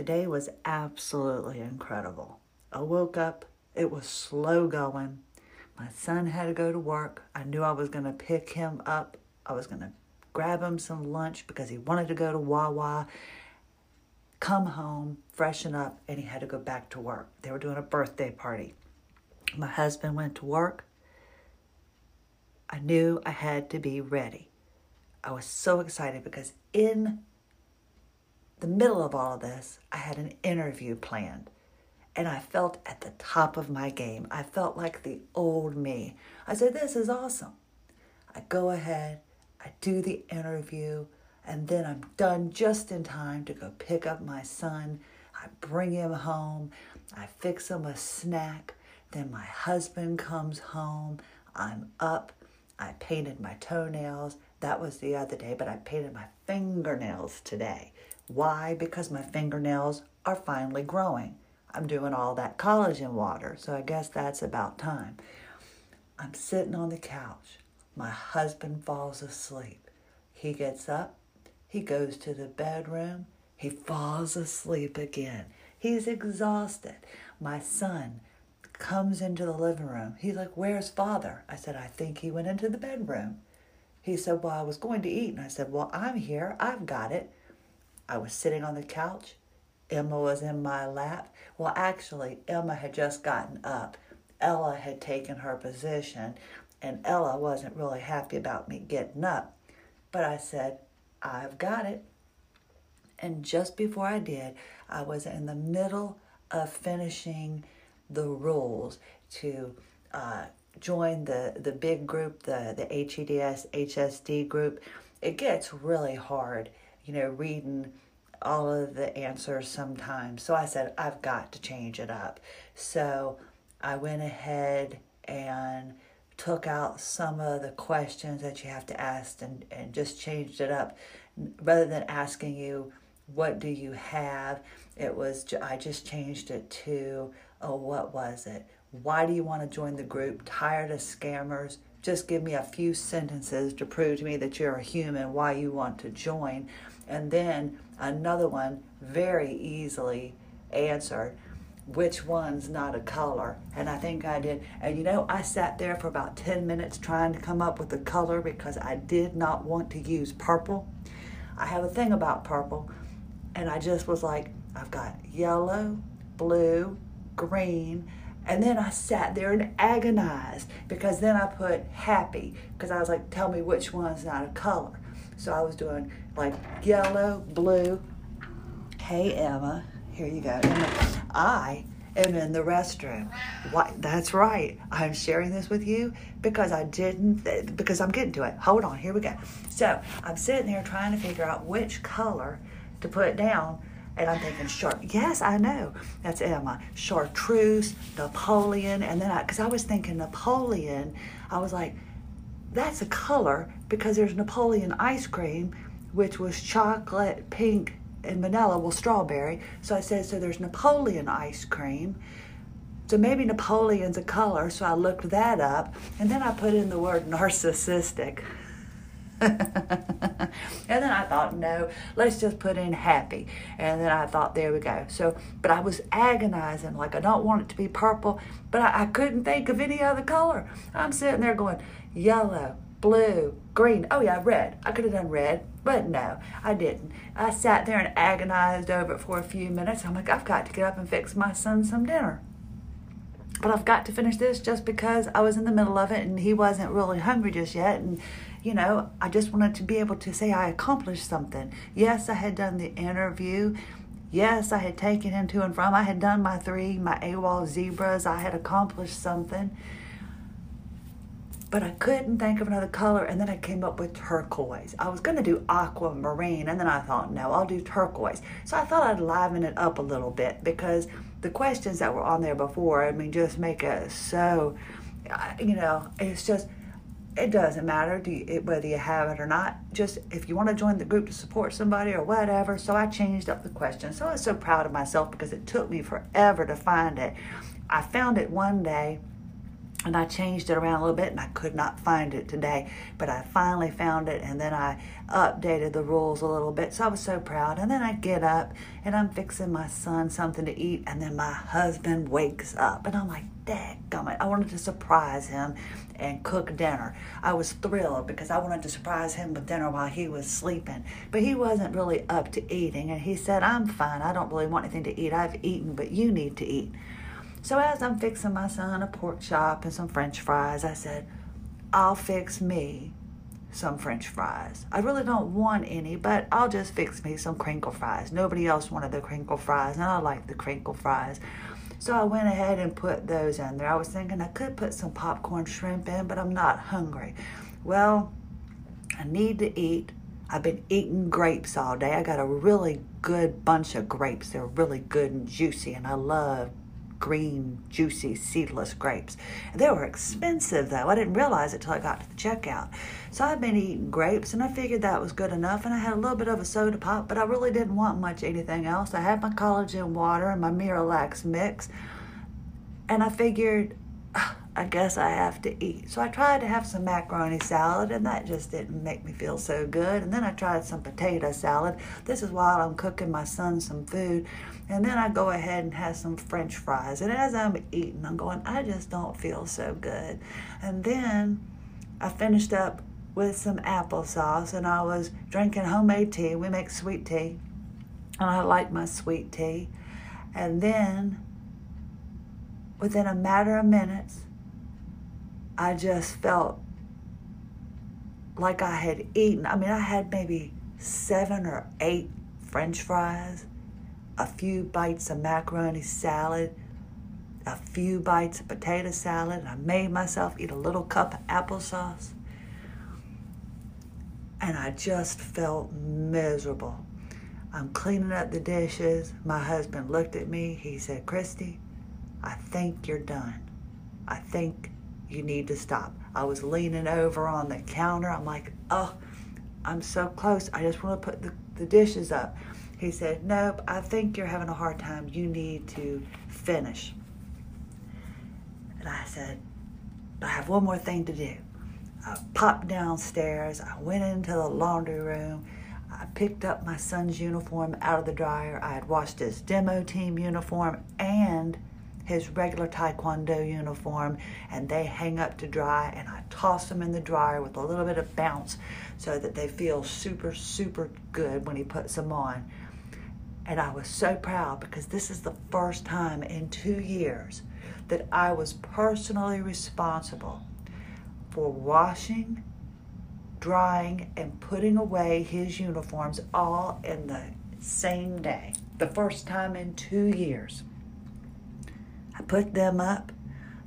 today was absolutely incredible. I woke up, it was slow going. My son had to go to work. I knew I was going to pick him up. I was going to grab him some lunch because he wanted to go to Wawa, come home, freshen up, and he had to go back to work. They were doing a birthday party. My husband went to work. I knew I had to be ready. I was so excited because in the middle of all of this, I had an interview planned. And I felt at the top of my game. I felt like the old me. I said, This is awesome. I go ahead, I do the interview, and then I'm done just in time to go pick up my son. I bring him home, I fix him a snack. Then my husband comes home. I'm up. I painted my toenails. That was the other day, but I painted my fingernails today. Why? Because my fingernails are finally growing. I'm doing all that collagen water, so I guess that's about time. I'm sitting on the couch. My husband falls asleep. He gets up, he goes to the bedroom, he falls asleep again. He's exhausted. My son comes into the living room. He's like, Where's father? I said, I think he went into the bedroom. He said, Well, I was going to eat. And I said, Well, I'm here. I've got it. I was sitting on the couch. Emma was in my lap. Well, actually, Emma had just gotten up. Ella had taken her position, and Ella wasn't really happy about me getting up. But I said, I've got it. And just before I did, I was in the middle of finishing the rules to uh, join the, the big group, the, the HEDS, HSD group. It gets really hard, you know, reading all of the answers sometimes. So I said, I've got to change it up. So I went ahead and took out some of the questions that you have to ask and, and just changed it up. Rather than asking you, what do you have? It was, I just changed it to, oh, what was it? Why do you want to join the group? Tired of scammers? Just give me a few sentences to prove to me that you're a human, why you want to join. And then another one, very easily answered which one's not a color. And I think I did. And you know, I sat there for about 10 minutes trying to come up with a color because I did not want to use purple. I have a thing about purple. And I just was like, I've got yellow, blue, green. And then I sat there and agonized because then I put happy because I was like, tell me which one's not a color. So I was doing like yellow, blue. Hey, Emma, here you go. Emma, I am in the restroom. Why? That's right. I'm sharing this with you because I didn't, because I'm getting to it. Hold on, here we go. So I'm sitting there trying to figure out which color to put down. And I'm thinking, sure, yes, I know. That's Emma. Chartreuse, Napoleon. And then I, because I was thinking Napoleon, I was like, that's a color because there's Napoleon ice cream, which was chocolate, pink, and vanilla. Well, strawberry. So I said, so there's Napoleon ice cream. So maybe Napoleon's a color. So I looked that up. And then I put in the word narcissistic. and then I thought, no, let's just put in happy. And then I thought, there we go. So, but I was agonizing, like I don't want it to be purple, but I, I couldn't think of any other color. I'm sitting there going, yellow, blue, green. Oh, yeah, red. I could have done red, but no, I didn't. I sat there and agonized over it for a few minutes. I'm like, I've got to get up and fix my son some dinner. But I've got to finish this just because I was in the middle of it and he wasn't really hungry just yet. And you know, I just wanted to be able to say I accomplished something. Yes, I had done the interview. Yes, I had taken him to and from. I had done my three, my AWOL zebras. I had accomplished something. But I couldn't think of another color, and then I came up with turquoise. I was going to do aquamarine, and then I thought, no, I'll do turquoise. So I thought I'd liven it up a little bit because the questions that were on there before, I mean, just make it so, uh, you know, it's just it doesn't matter you, whether you have it or not. Just if you want to join the group to support somebody or whatever. So I changed up the question. So I was so proud of myself because it took me forever to find it. I found it one day and I changed it around a little bit and I could not find it today, but I finally found it and then I updated the rules a little bit. So I was so proud. And then I get up and I'm fixing my son something to eat and then my husband wakes up and I'm like, dadgummit, I wanted to surprise him and cook dinner. I was thrilled because I wanted to surprise him with dinner while he was sleeping. But he wasn't really up to eating and he said, I'm fine. I don't really want anything to eat. I've eaten, but you need to eat. So as I'm fixing my son a pork chop and some french fries, I said, I'll fix me some french fries. I really don't want any, but I'll just fix me some crinkle fries. Nobody else wanted the crinkle fries, and I like the crinkle fries. So I went ahead and put those in there. I was thinking I could put some popcorn shrimp in, but I'm not hungry. Well, I need to eat. I've been eating grapes all day. I got a really good bunch of grapes. They're really good and juicy, and I love green, juicy, seedless grapes. They were expensive though. I didn't realize it till I got to the checkout. So I've been eating grapes and I figured that was good enough. And I had a little bit of a soda pop, but I really didn't want much anything else. I had my collagen water and my Miralax mix. And I figured, I guess I have to eat. So I tried to have some macaroni salad, and that just didn't make me feel so good. And then I tried some potato salad. This is while I'm cooking my son some food. And then I go ahead and have some french fries. And as I'm eating, I'm going, I just don't feel so good. And then I finished up with some applesauce and I was drinking homemade tea. We make sweet tea. And I like my sweet tea. And then within a matter of minutes, I just felt like I had eaten. I mean, I had maybe seven or eight french fries a few bites of macaroni salad, a few bites of potato salad. I made myself eat a little cup of applesauce. And I just felt miserable. I'm cleaning up the dishes. My husband looked at me. He said, Christie, I think you're done. I think you need to stop. I was leaning over on the counter. I'm like, oh, I'm so close. I just want to put the, the dishes up. He said, Nope, I think you're having a hard time. You need to finish. And I said, I have one more thing to do. I popped downstairs. I went into the laundry room. I picked up my son's uniform out of the dryer. I had washed his demo team uniform and his regular Taekwondo uniform, and they hang up to dry. And I toss them in the dryer with a little bit of bounce so that they feel super, super good when he puts them on. And I was so proud because this is the first time in two years that I was personally responsible for washing, drying, and putting away his uniforms all in the same day. The first time in two years. Put them up.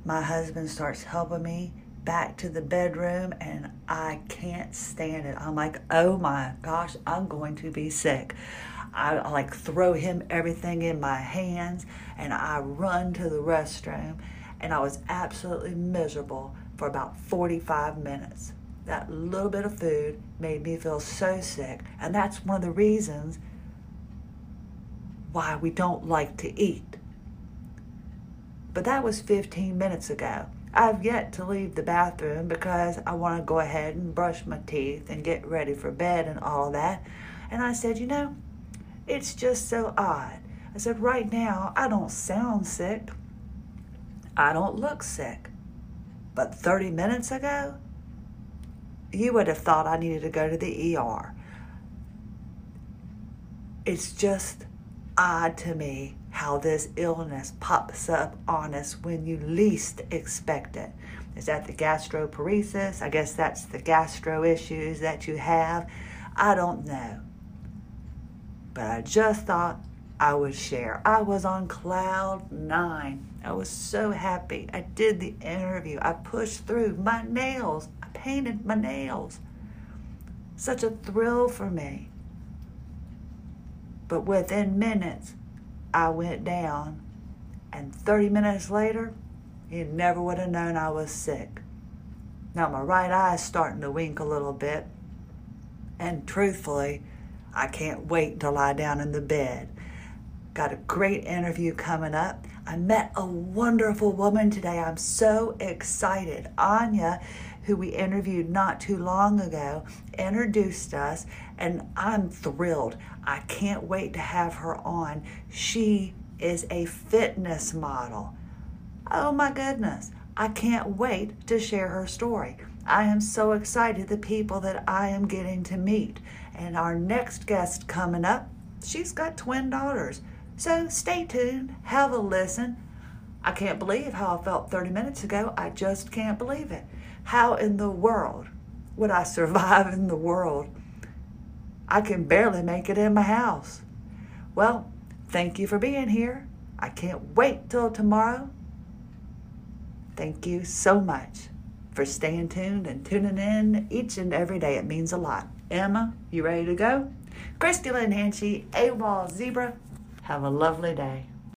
My husband starts helping me back to the bedroom and I can't stand it. I'm like, oh my gosh, I'm going to be sick. I like throw him everything in my hands and I run to the restroom and I was absolutely miserable for about 45 minutes. That little bit of food made me feel so sick, and that's one of the reasons why we don't like to eat. But that was 15 minutes ago. I've yet to leave the bathroom because I want to go ahead and brush my teeth and get ready for bed and all that. And I said, you know, it's just so odd. I said, right now, I don't sound sick. I don't look sick. But 30 minutes ago, you would have thought I needed to go to the ER. It's just odd to me how this illness pops up on us when you least expect it. Is that the gastroparesis? I guess that's the gastro issues that you have. I don't know but I just thought I would share. I was on cloud nine. I was so happy. I did the interview. I pushed through my nails. I painted my nails. Such a thrill for me. But within minutes, I went down, and 30 minutes later, he never would have known I was sick. Now, my right eye is starting to wink a little bit, and truthfully, I can't wait to lie down in the bed. Got a great interview coming up. I met a wonderful woman today. I'm so excited. Anya, who we interviewed not too long ago, introduced us, and I'm thrilled. I can't wait to have her on. She is a fitness model. Oh my goodness. I can't wait to share her story. I am so excited the people that I am getting to meet. And our next guest coming up, she's got twin daughters. So stay tuned, have a listen. I can't believe how I felt 30 minutes ago. I just can't believe it. How in the world would I survive in the world? I can barely make it in my house. Well, thank you for being here. I can't wait till tomorrow. Thank you so much for staying tuned and tuning in each and every day. It means a lot. Emma, you ready to go? Christie Lynn Hanchey, AWOL Zebra, have a lovely day.